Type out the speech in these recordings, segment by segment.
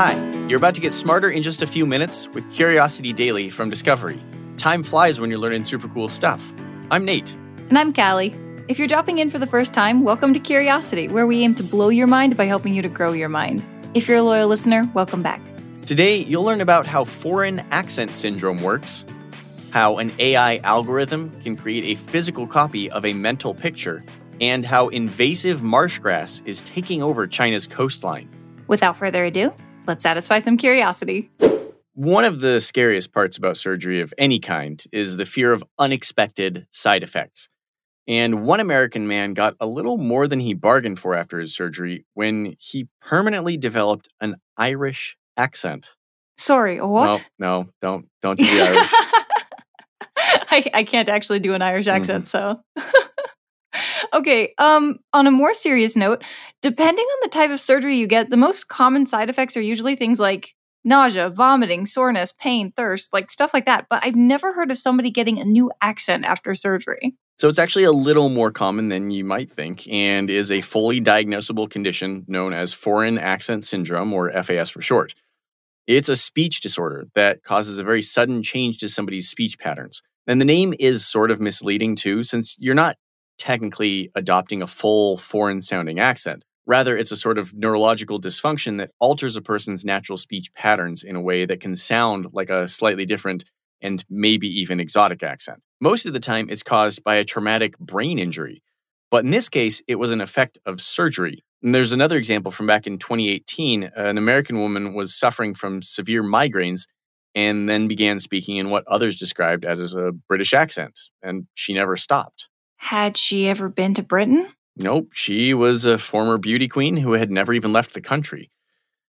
Hi, you're about to get smarter in just a few minutes with Curiosity Daily from Discovery. Time flies when you're learning super cool stuff. I'm Nate. And I'm Callie. If you're dropping in for the first time, welcome to Curiosity, where we aim to blow your mind by helping you to grow your mind. If you're a loyal listener, welcome back. Today, you'll learn about how foreign accent syndrome works, how an AI algorithm can create a physical copy of a mental picture, and how invasive marsh grass is taking over China's coastline. Without further ado, let's satisfy some curiosity. One of the scariest parts about surgery of any kind is the fear of unexpected side effects. And one American man got a little more than he bargained for after his surgery when he permanently developed an Irish accent. Sorry, what? No, no, don't don't do the Irish. I, I can't actually do an Irish accent, mm-hmm. so. okay, um, on a more serious note, depending on the type of surgery you get, the most common side effects are usually things like nausea, vomiting, soreness, pain, thirst, like stuff like that. But I've never heard of somebody getting a new accent after surgery. So it's actually a little more common than you might think and is a fully diagnosable condition known as foreign accent syndrome, or FAS for short. It's a speech disorder that causes a very sudden change to somebody's speech patterns. And the name is sort of misleading too, since you're not technically adopting a full foreign sounding accent. Rather, it's a sort of neurological dysfunction that alters a person's natural speech patterns in a way that can sound like a slightly different and maybe even exotic accent. Most of the time, it's caused by a traumatic brain injury. But in this case, it was an effect of surgery, and there's another example from back in 2018. An American woman was suffering from severe migraines and then began speaking in what others described as a British accent, and she never stopped. Had she ever been to Britain? Nope, she was a former beauty queen who had never even left the country.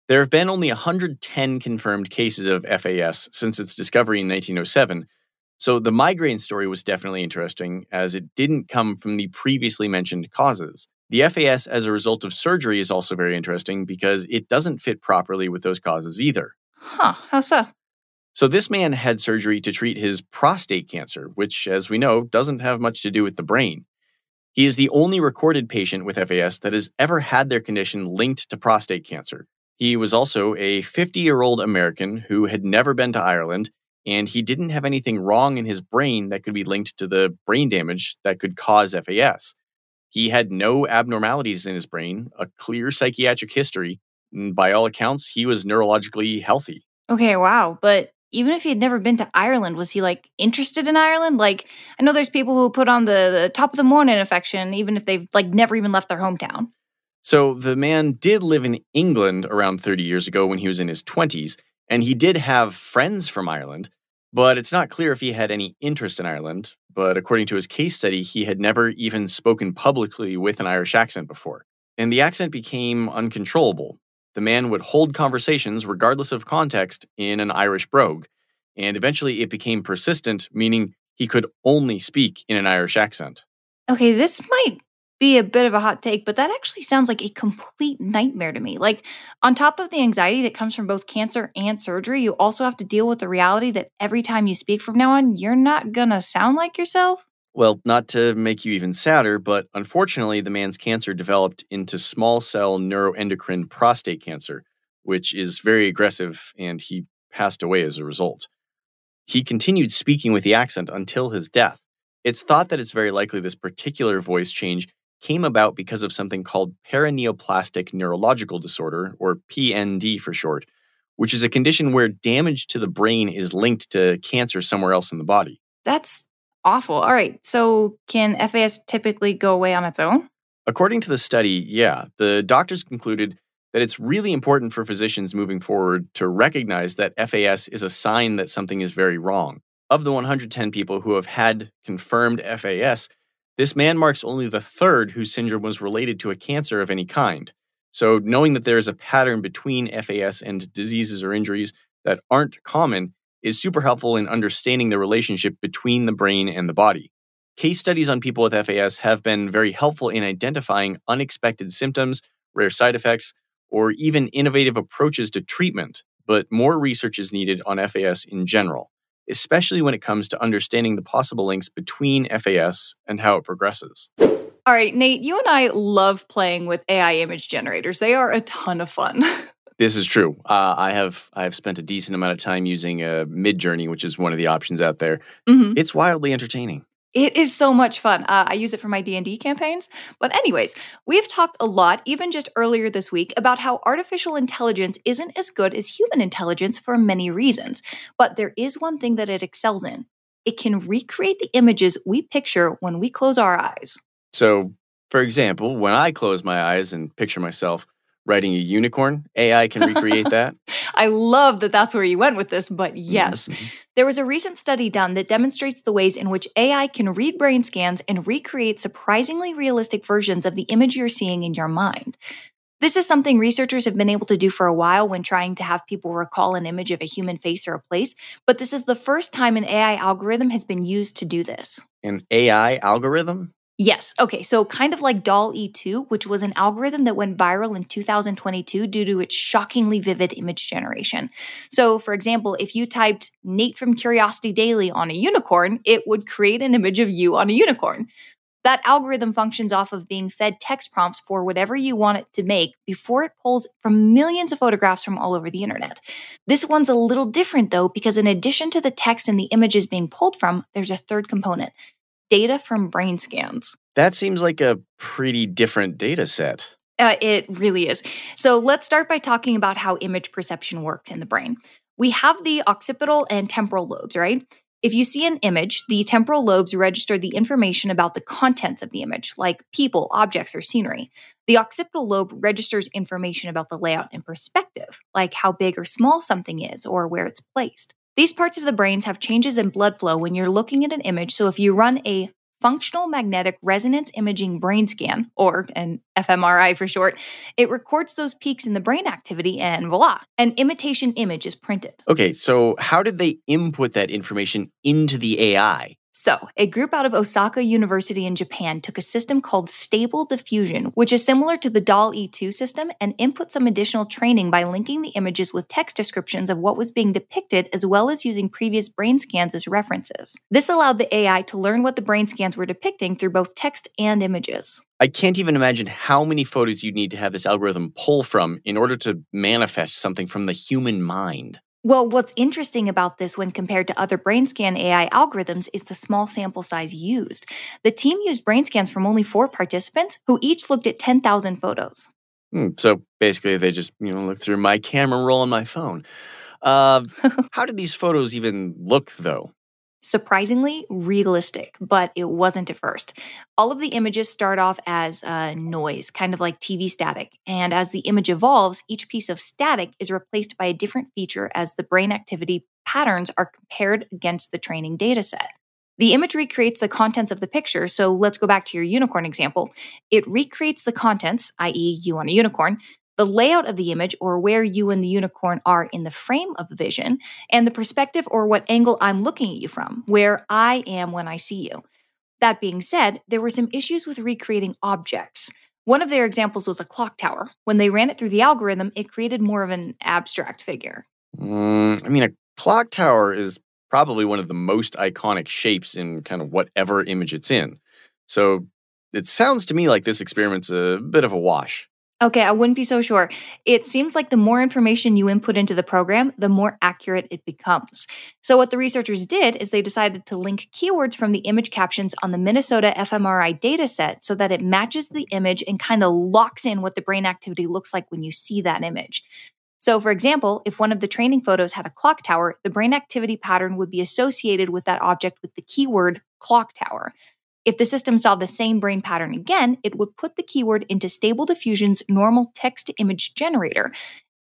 There have been only 110 confirmed cases of FAS since its discovery in 1907, so the migraine story was definitely interesting as it didn't come from the previously mentioned causes. The FAS as a result of surgery is also very interesting because it doesn't fit properly with those causes either. Huh, how so? So, this man had surgery to treat his prostate cancer, which, as we know, doesn't have much to do with the brain. He is the only recorded patient with FAS that has ever had their condition linked to prostate cancer. He was also a 50 year old American who had never been to Ireland, and he didn't have anything wrong in his brain that could be linked to the brain damage that could cause FAS. He had no abnormalities in his brain, a clear psychiatric history, and by all accounts, he was neurologically healthy. Okay, wow. But even if he had never been to Ireland, was he like interested in Ireland? Like, I know there's people who put on the, the top of the morning affection, even if they've like never even left their hometown. So the man did live in England around 30 years ago when he was in his 20s, and he did have friends from Ireland, but it's not clear if he had any interest in Ireland. But according to his case study, he had never even spoken publicly with an Irish accent before. And the accent became uncontrollable. The man would hold conversations, regardless of context, in an Irish brogue. And eventually it became persistent, meaning he could only speak in an Irish accent. Okay, this might be a bit of a hot take, but that actually sounds like a complete nightmare to me. Like, on top of the anxiety that comes from both cancer and surgery, you also have to deal with the reality that every time you speak from now on, you're not gonna sound like yourself. Well, not to make you even sadder, but unfortunately, the man's cancer developed into small cell neuroendocrine prostate cancer, which is very aggressive, and he passed away as a result. He continued speaking with the accent until his death. It's thought that it's very likely this particular voice change came about because of something called paraneoplastic neurological disorder, or PND for short, which is a condition where damage to the brain is linked to cancer somewhere else in the body. That's awful. All right, so can FAS typically go away on its own? According to the study, yeah, the doctors concluded that it's really important for physicians moving forward to recognize that FAS is a sign that something is very wrong. Of the 110 people who have had confirmed FAS, this man marks only the third whose syndrome was related to a cancer of any kind. So, knowing that there is a pattern between FAS and diseases or injuries that aren't common is super helpful in understanding the relationship between the brain and the body. Case studies on people with FAS have been very helpful in identifying unexpected symptoms, rare side effects, or even innovative approaches to treatment, but more research is needed on FAS in general especially when it comes to understanding the possible links between FAS and how it progresses. All right, Nate, you and I love playing with AI image generators. They are a ton of fun. This is true. Uh, I have I have spent a decent amount of time using uh, Midjourney, which is one of the options out there. Mhm. It's wildly entertaining. It is so much fun. Uh, I use it for my D&D campaigns. But anyways, we've talked a lot even just earlier this week about how artificial intelligence isn't as good as human intelligence for many reasons. But there is one thing that it excels in. It can recreate the images we picture when we close our eyes. So, for example, when I close my eyes and picture myself riding a unicorn, AI can recreate that. I love that that's where you went with this, but yes. Mhm. There was a recent study done that demonstrates the ways in which AI can read brain scans and recreate surprisingly realistic versions of the image you're seeing in your mind. This is something researchers have been able to do for a while when trying to have people recall an image of a human face or a place, but this is the first time an AI algorithm has been used to do this. An AI algorithm? Yes. Okay. So, kind of like DALL-E 2, which was an algorithm that went viral in 2022 due to its shockingly vivid image generation. So, for example, if you typed Nate from Curiosity Daily on a unicorn, it would create an image of you on a unicorn. That algorithm functions off of being fed text prompts for whatever you want it to make before it pulls from millions of photographs from all over the internet. This one's a little different though, because in addition to the text and the images being pulled from, there's a third component data from brain scans. That seems like a pretty different data set. Uh, it really is. So let's start by talking about how image perception works in the brain. We have the occipital and temporal lobes, right? If you see an image, the temporal lobes register the information about the contents of the image, like people, objects, or scenery. The occipital lobe registers information about the layout and perspective, like how big or small something is or where it's placed. These parts of the brains have changes in blood flow when you're looking at an image, so if you run a functional magnetic resonance imaging brain scan, or an fMRI for short, it records those peaks in the brain activity and voila, an imitation image is printed. Okay, so how did they input that information into the AI? So, a group out of Osaka University in Japan took a system called Stable Diffusion, which is similar to the DALL-E 2 system, and input some additional training by linking the images with text descriptions of what was being depicted, as well as using previous brain scans as references. This allowed the AI to learn what the brain scans were depicting through both text and images. I can't even imagine how many photos you'd need to have this algorithm pull from in order to manifest something from the human mind. Well, what's interesting about this when compared to other brain scan AI algorithms is the small sample size used. The team used brain scans from only four participants who each looked at 10,000 photos. Hmm, So basically, they just you know look through my camera roll on my phone. Uh, how did these photos even look, though? Surprisingly realistic, but it wasn't at first. All of the images start off as uh, noise, kind of like TV static. And as the image evolves, each piece of static is replaced by a different feature as the brain activity patterns are compared against the training data set. The imagery creates the contents of the picture. So let's go back to your unicorn example. It recreates the contents, i.e., you on a unicorn, the layout of the image or where you and the unicorn are in the frame of the vision, and the perspective or what angle I'm looking at you from, where I am when I see you. That being said, there were some issues with recreating objects. One of their examples was a clock tower. When they ran it through the algorithm, it created more of an abstract figure. Mm, I mean, a clock tower is probably one of the most iconic shapes in kind of whatever image it's in. So it sounds to me like this experiment's a bit of a wash. Okay, I wouldn't be so sure. It seems like the more information you input into the program, the more accurate it becomes. So, what the researchers did is they decided to link keywords from the image captions on the Minnesota fMRI dataset so that it matches the image and kind of locks in what the brain activity looks like when you see that image. So, for example, if one of the training photos had a clock tower, the brain activity pattern would be associated with that object with the keyword clock tower. If the system saw the same brain pattern again, it would put the keyword into Stable Diffusion's normal text to image generator,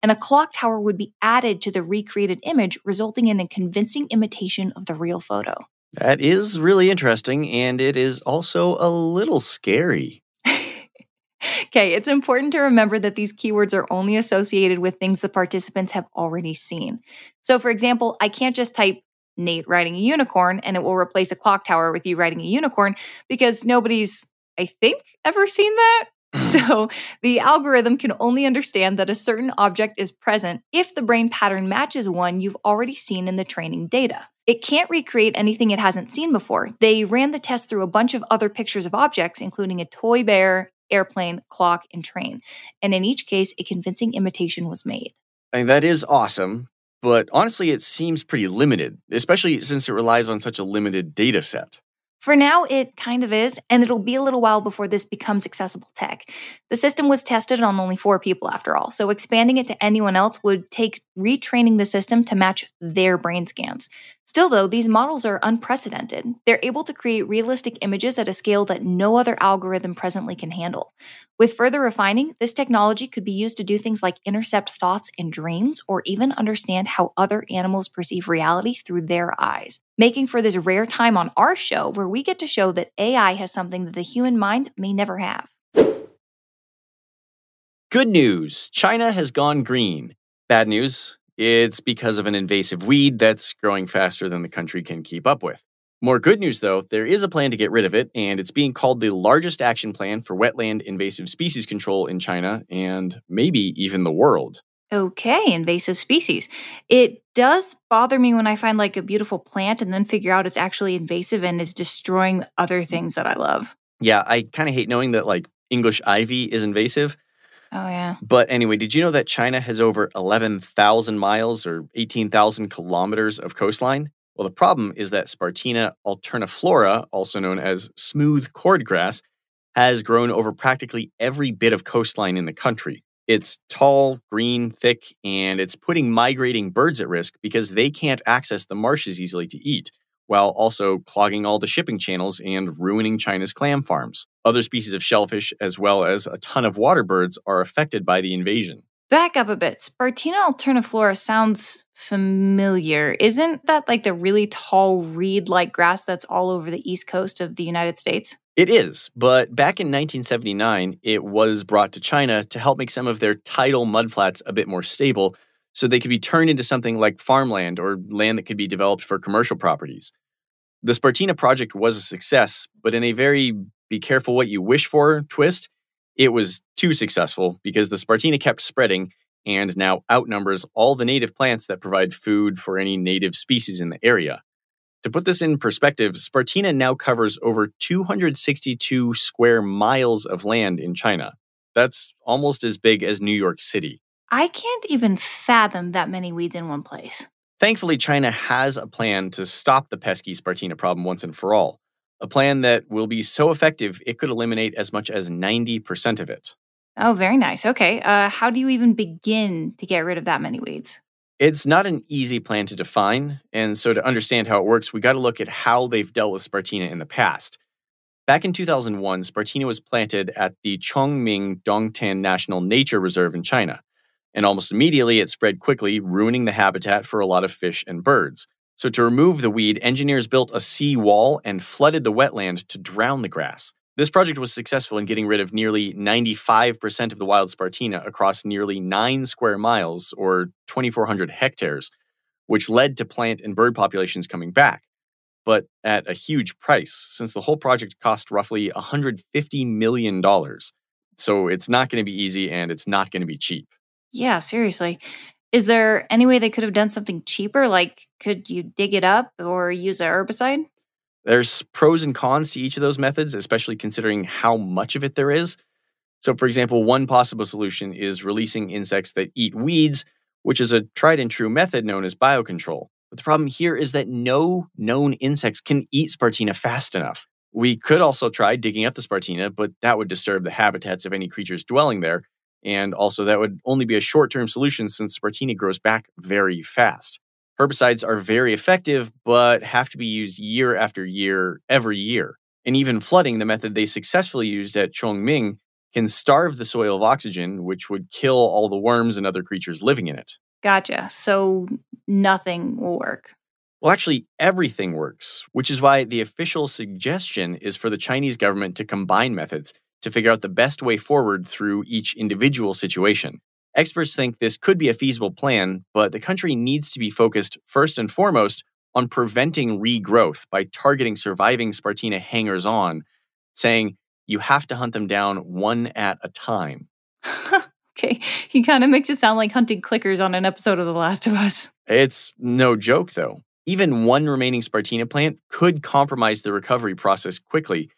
and a clock tower would be added to the recreated image, resulting in a convincing imitation of the real photo. That is really interesting, and it is also a little scary. okay, it's important to remember that these keywords are only associated with things the participants have already seen. So, for example, I can't just type Nate riding a unicorn and it will replace a clock tower with you riding a unicorn because nobody's, I think, ever seen that. Hmm. So the algorithm can only understand that a certain object is present if the brain pattern matches one you've already seen in the training data. It can't recreate anything it hasn't seen before. They ran the test through a bunch of other pictures of objects, including a toy bear, airplane, clock, and train. And in each case, a convincing imitation was made. I mean, that is awesome, but honestly, it seems pretty limited, especially since it relies on such a limited data set. For now, it kind of is, and it'll be a little while before this becomes accessible tech. The system was tested on only four people, after all, so expanding it to anyone else would take retraining the system to match their brain scans. Still, though, these models are unprecedented. They're able to create realistic images at a scale that no other algorithm presently can handle. With further refining, this technology could be used to do things like intercept thoughts and dreams or even understand how other animals perceive reality through their eyes, making for this rare time on our show where we get to show that AI has something that the human mind may never have. Good news China has gone green. Bad news it's because of an invasive weed that's growing faster than the country can keep up with. More good news, though, there is a plan to get rid of it, and it's being called the largest action plan for wetland invasive species control in China and maybe even the world. Okay, invasive species. It does bother me when I find like a beautiful plant and then figure out it's actually invasive and is destroying other things that I love. Yeah, I kind of hate knowing that like English ivy is invasive Oh, yeah. But anyway, did you know that China has over 11,000 miles or 18,000 kilometers of coastline? Well, the problem is that Spartina alterniflora, also known as smooth cordgrass, has grown over practically every bit of coastline in the country. It's tall, green, thick, and it's putting migrating birds at risk because they can't access the marshes easily to eat while also clogging all the shipping channels and ruining China's clam farms. Other species of shellfish, as well as a ton of water birds, are affected by the invasion. Back up a bit. Spartina alterniflora sounds familiar. Isn't that like the really tall reed like grass that's all over the east coast of the United States? It is, but back in 1979, it was brought to China to help make some of their tidal mudflats a bit more stable so they could be turned into something like farmland or land that could be developed for commercial properties. The Spartina project was a success, but in a very be careful what you wish for twist, it was too successful because the Spartina kept spreading and now outnumbers all the native plants that provide food for any native species in the area. To put this in perspective, Spartina now covers over 262 square miles of land in China. That's almost as big as New York City. I can't even fathom that many weeds in one place. Thankfully, China has a plan to stop the pesky Spartina problem once and for all. A plan that will be so effective it could eliminate as much as 90% of it. Oh, very nice. Okay. Uh, how do you even begin to get rid of that many weeds? It's not an easy plan to define. And so, to understand how it works, we got to look at how they've dealt with Spartina in the past. Back in 2001, Spartina was planted at the Chongming Dongtan National Nature Reserve in China and almost immediately it spread quickly, ruining the habitat for a lot of fish and birds. So, to remove the weed, engineers built a sea wall and flooded the wetland to drown the grass. This project was successful in getting rid of nearly 95% of the wild Spartina across nearly 9 square miles, or 2,400 hectares, which led to plant and bird populations coming back, but at a huge price, since the whole project cost roughly $150 million. So, it's not going to be easy and it's not going to be cheap. Yeah, seriously. Is there any way they could have done something cheaper? Like, could you dig it up or use a herbicide? There's pros and cons to each of those methods, especially considering how much of it there is. So, for example, one possible solution is releasing insects that eat weeds, which is a tried and true method known as biocontrol. But the problem here is that no known insects can eat Spartina fast enough. We could also try digging up the Spartina, but that would disturb the habitats of any creatures dwelling there, and also, that would only be a short term solution since Spartina grows back very fast. Herbicides are very effective, but have to be used year after year, every year. And even flooding, the method they successfully used at Chongming, can starve the soil of oxygen, which would kill all the worms and other creatures living in it. Gotcha. So nothing will work. Well, actually, everything works, which is why the official suggestion is for the Chinese government to combine methods to figure out the best way forward through each individual situation. Experts think this could be a feasible plan, but the country needs to be focused first and foremost on preventing regrowth by targeting surviving Spartina hangers on, saying you have to hunt them down one at a time. okay, he kind of makes it sound like hunting clickers on an episode of The Last of Us. It's no joke, though. Even one remaining Spartina plant could compromise the recovery process quickly,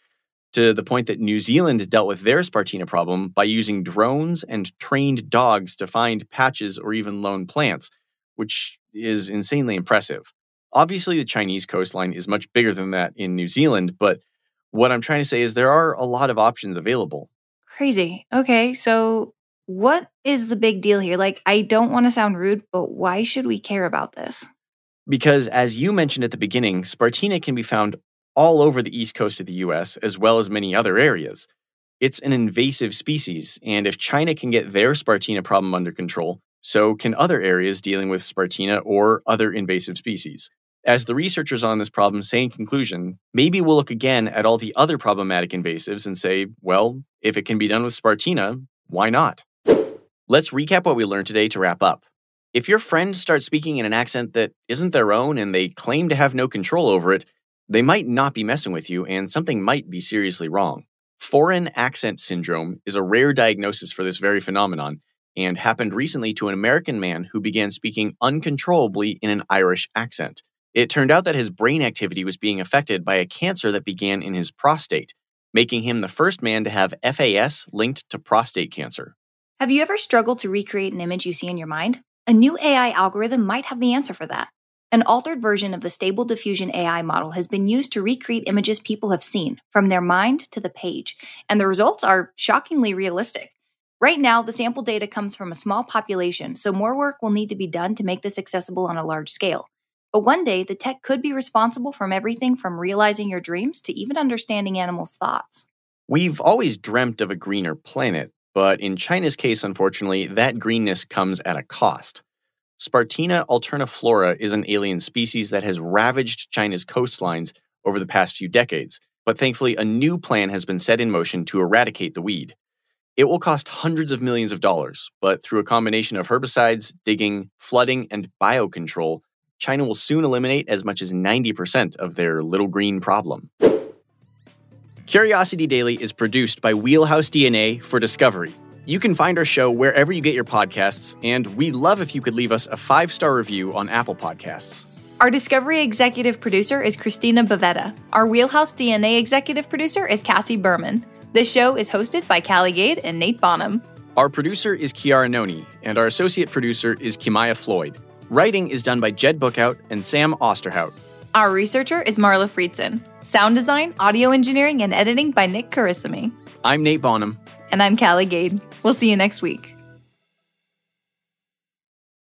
to the point that New Zealand dealt with their Spartina problem by using drones and trained dogs to find patches or even lone plants, which is insanely impressive. Obviously, the Chinese coastline is much bigger than that in New Zealand, but what I'm trying to say is there are a lot of options available. Crazy. Okay, so what is the big deal here? Like, I don't want to sound rude, but why should we care about this? Because, as you mentioned at the beginning, Spartina can be found all over the east coast of the US, as well as many other areas. It's an invasive species, and if China can get their Spartina problem under control, so can other areas dealing with Spartina or other invasive species. As the researchers on this problem say in conclusion, maybe we'll look again at all the other problematic invasives and say, well, if it can be done with Spartina, why not? Let's recap what we learned today to wrap up. If your friend starts speaking in an accent that isn't their own and they claim to have no control over it, they might not be messing with you and something might be seriously wrong. Foreign accent syndrome is a rare diagnosis for this very phenomenon and happened recently to an American man who began speaking uncontrollably in an Irish accent. It turned out that his brain activity was being affected by a cancer that began in his prostate, making him the first man to have FAS linked to prostate cancer. Have you ever struggled to recreate an image you see in your mind? A new AI algorithm might have the answer for that. An altered version of the Stable Diffusion AI model has been used to recreate images people have seen, from their mind to the page, and the results are shockingly realistic. Right now, the sample data comes from a small population, so more work will need to be done to make this accessible on a large scale. But one day, the tech could be responsible from everything from realizing your dreams to even understanding animals' thoughts. We've always dreamt of a greener planet, but in China's case, unfortunately, that greenness comes at a cost. Spartina alterniflora is an alien species that has ravaged China's coastlines over the past few decades, but thankfully, a new plan has been set in motion to eradicate the weed. It will cost hundreds of millions of dollars, but through a combination of herbicides, digging, flooding, and biocontrol, China will soon eliminate as much as 90% of their little green problem. Curiosity Daily is produced by Wheelhouse DNA for Discovery. You can find our show wherever you get your podcasts, and we'd love if you could leave us a five star review on Apple Podcasts. Our Discovery executive producer is Christina Bavetta. Our Wheelhouse DNA executive producer is Cassie Berman. This show is hosted by Callie Gade and Nate Bonham. Our producer is Kiara Noni, and our associate producer is Kimaya Floyd. Writing is done by Jed Bookout and Sam Osterhout. Our researcher is Marla Friedson. Sound design, audio engineering, and editing by Nick Carissimi. I'm Nate Bonham. And I'm Callie Gade. We'll see you next week.